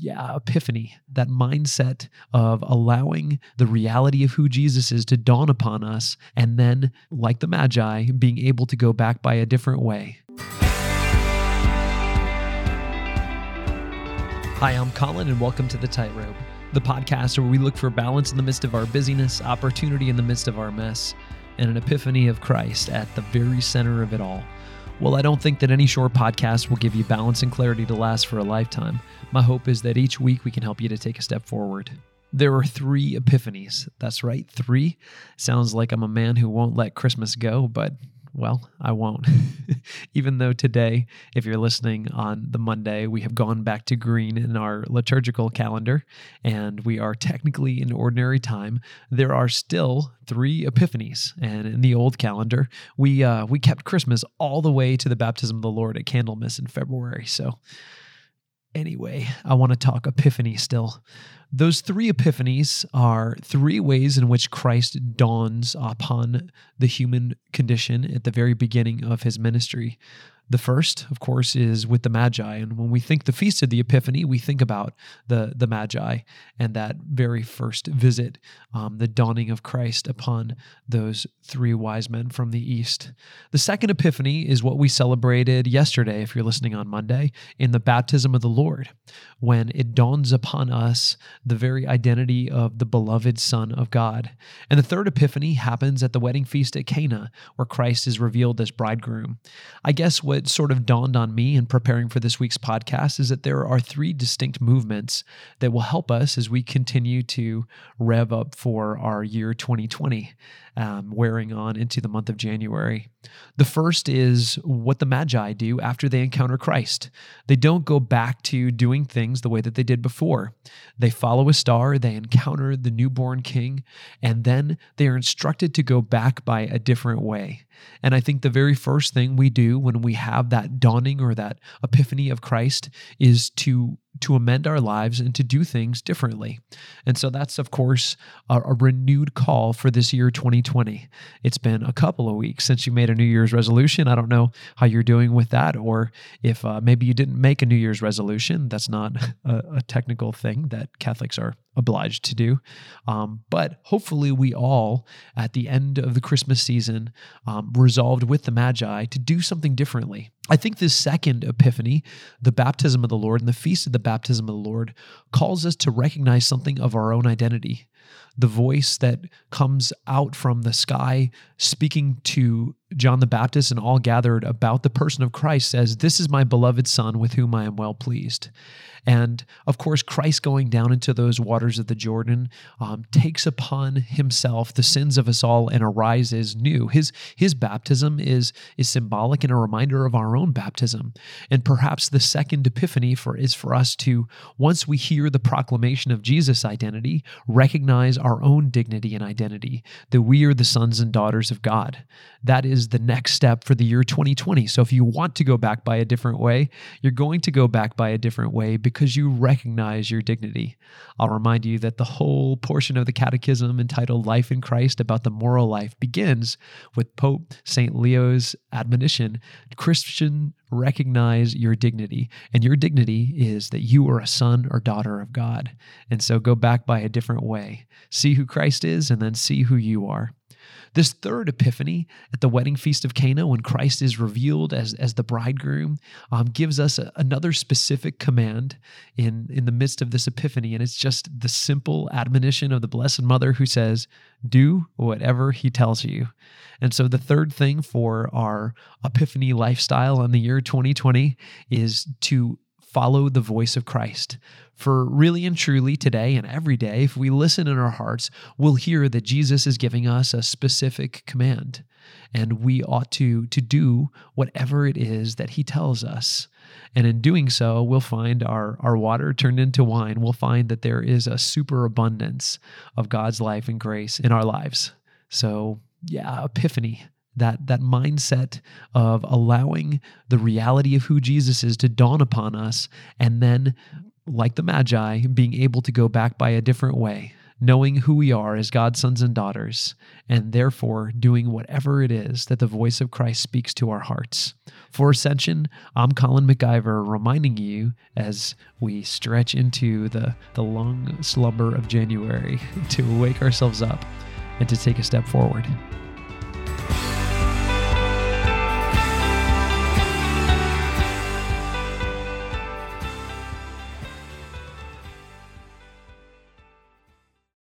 yeah, epiphany, that mindset of allowing the reality of who Jesus is to dawn upon us, and then, like the Magi, being able to go back by a different way. Hi, I'm Colin, and welcome to The Tightrope, the podcast where we look for balance in the midst of our busyness, opportunity in the midst of our mess, and an epiphany of Christ at the very center of it all. Well, I don't think that any short podcast will give you balance and clarity to last for a lifetime. My hope is that each week we can help you to take a step forward. There are three epiphanies. That's right, three. Sounds like I'm a man who won't let Christmas go, but well, I won't. Even though today, if you're listening on the Monday, we have gone back to green in our liturgical calendar and we are technically in ordinary time, there are still three epiphanies. And in the old calendar, we uh, we kept Christmas all the way to the baptism of the Lord at Candlemas in February. So anyway, I want to talk epiphany still. Those three epiphanies are three ways in which Christ dawns upon the human condition at the very beginning of his ministry. The first, of course, is with the Magi. And when we think the Feast of the Epiphany, we think about the, the Magi and that very first visit, um, the dawning of Christ upon those three wise men from the East. The second Epiphany is what we celebrated yesterday, if you're listening on Monday, in the baptism of the Lord, when it dawns upon us the very identity of the beloved Son of God. And the third Epiphany happens at the wedding feast at Cana, where Christ is revealed as bridegroom. I guess what what sort of dawned on me in preparing for this week's podcast is that there are three distinct movements that will help us as we continue to rev up for our year 2020 um, wearing on into the month of January. The first is what the Magi do after they encounter Christ. They don't go back to doing things the way that they did before. They follow a star, they encounter the newborn king, and then they are instructed to go back by a different way. And I think the very first thing we do when we have that dawning or that epiphany of Christ is to to amend our lives and to do things differently. And so that's, of course, a, a, renewed call for this year 2020. It's been a couple of weeks since you made a New Year's resolution. I don't know how you're doing with that, or if uh, maybe you didn't make a New Year's resolution. That's not a, a technical thing that Catholics are obliged to do. Um, but hopefully, we all, at the end of the Christmas season, um, resolved with the Magi to do something differently. I think this second epiphany, the baptism of the Lord and the feast of the baptism of the Lord, calls us to recognize something of our own identity. The voice that comes out from the sky speaking to John the Baptist and all gathered about the person of Christ says, This is my beloved Son with whom I am well pleased. And of course, Christ going down into those waters of the Jordan um, takes upon himself the sins of us all and arises new. His, his baptism is, is symbolic and a reminder of our own baptism. And perhaps the second epiphany for, is for us to, once we hear the proclamation of Jesus' identity, recognize our own dignity and identity, that we are the sons and daughters of God. That is the next step for the year 2020. So if you want to go back by a different way, you're going to go back by a different way because because you recognize your dignity. I'll remind you that the whole portion of the Catechism entitled Life in Christ about the moral life begins with Pope St. Leo's admonition Christian, recognize your dignity. And your dignity is that you are a son or daughter of God. And so go back by a different way. See who Christ is and then see who you are. This third epiphany at the wedding feast of Cana, when Christ is revealed as, as the bridegroom, um, gives us a, another specific command in, in the midst of this epiphany. And it's just the simple admonition of the Blessed Mother who says, Do whatever he tells you. And so the third thing for our epiphany lifestyle in the year 2020 is to follow the voice of Christ. For really and truly, today and every day, if we listen in our hearts, we'll hear that Jesus is giving us a specific command. And we ought to, to do whatever it is that he tells us. And in doing so, we'll find our, our water turned into wine. We'll find that there is a superabundance of God's life and grace in our lives. So, yeah, epiphany that that mindset of allowing the reality of who Jesus is to dawn upon us and then like the magi being able to go back by a different way knowing who we are as God's sons and daughters, and therefore doing whatever it is that the voice of Christ speaks to our hearts. For Ascension, I'm Colin MacIver reminding you as we stretch into the, the long slumber of January to wake ourselves up and to take a step forward.